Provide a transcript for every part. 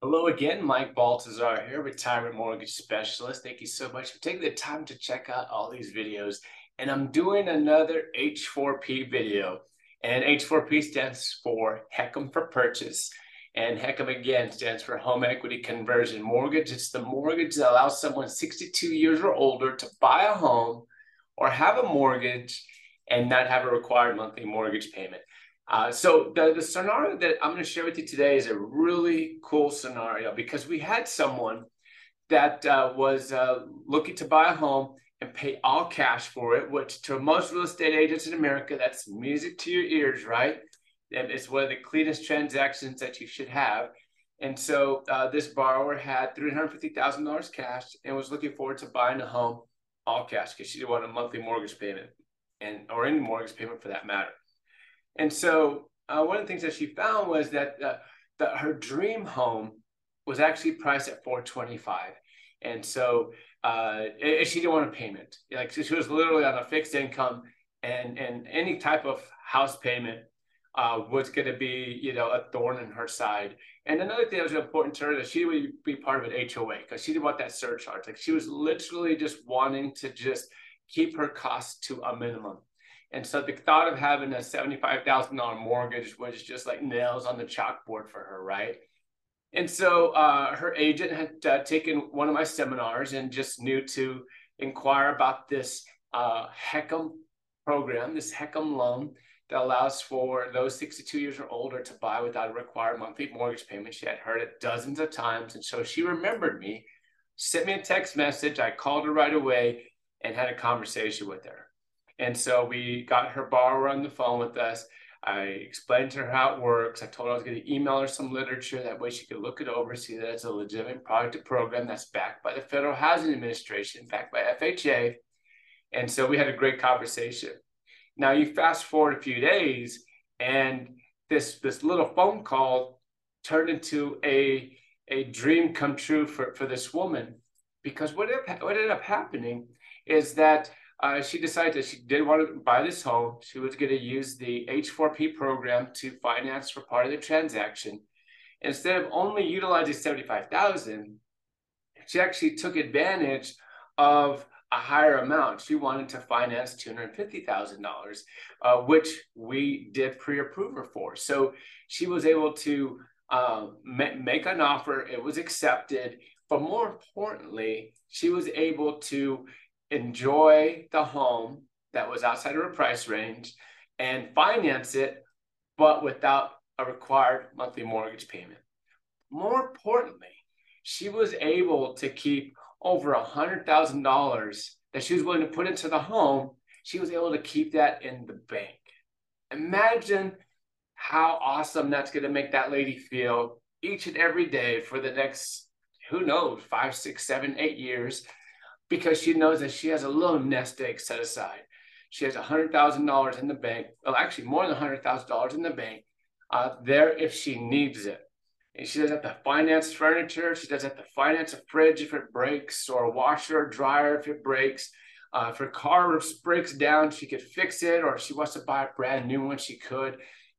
Hello again, Mike Baltazar here, retirement mortgage specialist. Thank you so much for taking the time to check out all these videos. And I'm doing another H4P video. And H4P stands for HECM for purchase. And HECM again stands for home equity conversion mortgage. It's the mortgage that allows someone 62 years or older to buy a home or have a mortgage and not have a required monthly mortgage payment. Uh, so the, the scenario that I'm going to share with you today is a really cool scenario because we had someone that uh, was uh, looking to buy a home and pay all cash for it, which to most real estate agents in America, that's music to your ears, right? And it's one of the cleanest transactions that you should have. And so uh, this borrower had $350,000 cash and was looking forward to buying a home all cash because she didn't want a monthly mortgage payment and or any mortgage payment for that matter. And so uh, one of the things that she found was that uh, that her dream home was actually priced at 425 and so uh, she didn't want a payment. Like she was literally on a fixed income and and any type of house payment uh, was going to be you know a thorn in her side. And another thing that was important to her that she would be part of an hoa because she didn't want that surcharge. Like she was literally just wanting to just keep her costs to a minimum and so the thought of having a $75,000 mortgage was just like nails on the chalkboard for her, right? And so uh, her agent had uh, taken one of my seminars and just knew to inquire about this uh, program, this HECM loan that allows for those 62 years or older to buy without a required monthly mortgage payment. She had heard it dozens of times. And so she remembered me, sent me a text message. I called her right away and had a conversation with her. And so we got her borrower on the phone with us. I explained to her how it works. I told her I was going to email her some literature. That way she could look it over, see that it's a legitimate product program that's backed by the Federal Housing Administration, backed by FHA. And so we had a great conversation. Now you fast forward a few days, and this this little phone call turned into a a dream come true for, for this woman because what, what ended up happening is that uh, she decided that she did want to buy this home. She was going to use the H4P program to finance for part of the transaction. Instead of only utilizing 75,000, she actually took advantage of a higher amount. She wanted to finance $250,000, uh, which we did pre-approve her for. So she was able to uh, ma- make an offer. It was accepted. But more importantly, she was able to enjoy the home that was outside of her price range and finance it, but without a required monthly mortgage payment. More importantly, she was able to keep over a $100,000 that she was willing to put into the home. She was able to keep that in the bank. Imagine how awesome that's going to make that lady feel each and every day for the next, who knows, five, six, seven, eight years because she knows that she has a little nest egg set aside. She has $100,000 in the bank, well, actually more than $100,000 in the bank uh, there if she needs it. And she doesn't have to finance furniture. She doesn't have to finance a fridge if it breaks or a washer or dryer if it breaks. Uh, if her car breaks down, she could fix it, or if she wants to buy a brand new one, she could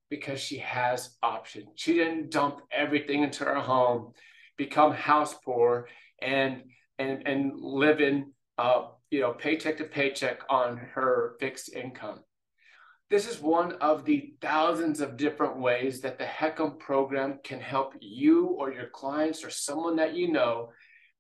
because she has options. She didn't dump everything into her home, become house poor, and and and living uh, you know paycheck to paycheck on her fixed income. This is one of the thousands of different ways that the HECM program can help you or your clients or someone that you know,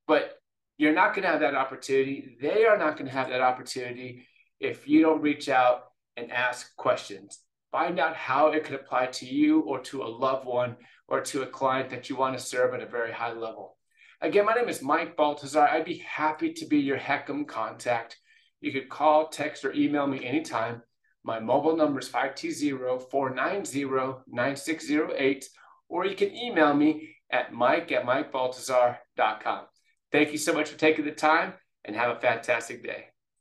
but you're not going to have that opportunity. They are not going to have that opportunity if you don't reach out and ask questions. Find out how it could apply to you or to a loved one or to a client that you want to serve at a very high level. Again, my name is Mike Baltazar. I'd be happy to be your HECM contact. You could call, text, or email me anytime. My mobile number is 520-490-9608, or you can email me at mike at mikebaltazar.com. Thank you so much for taking the time and have a fantastic day.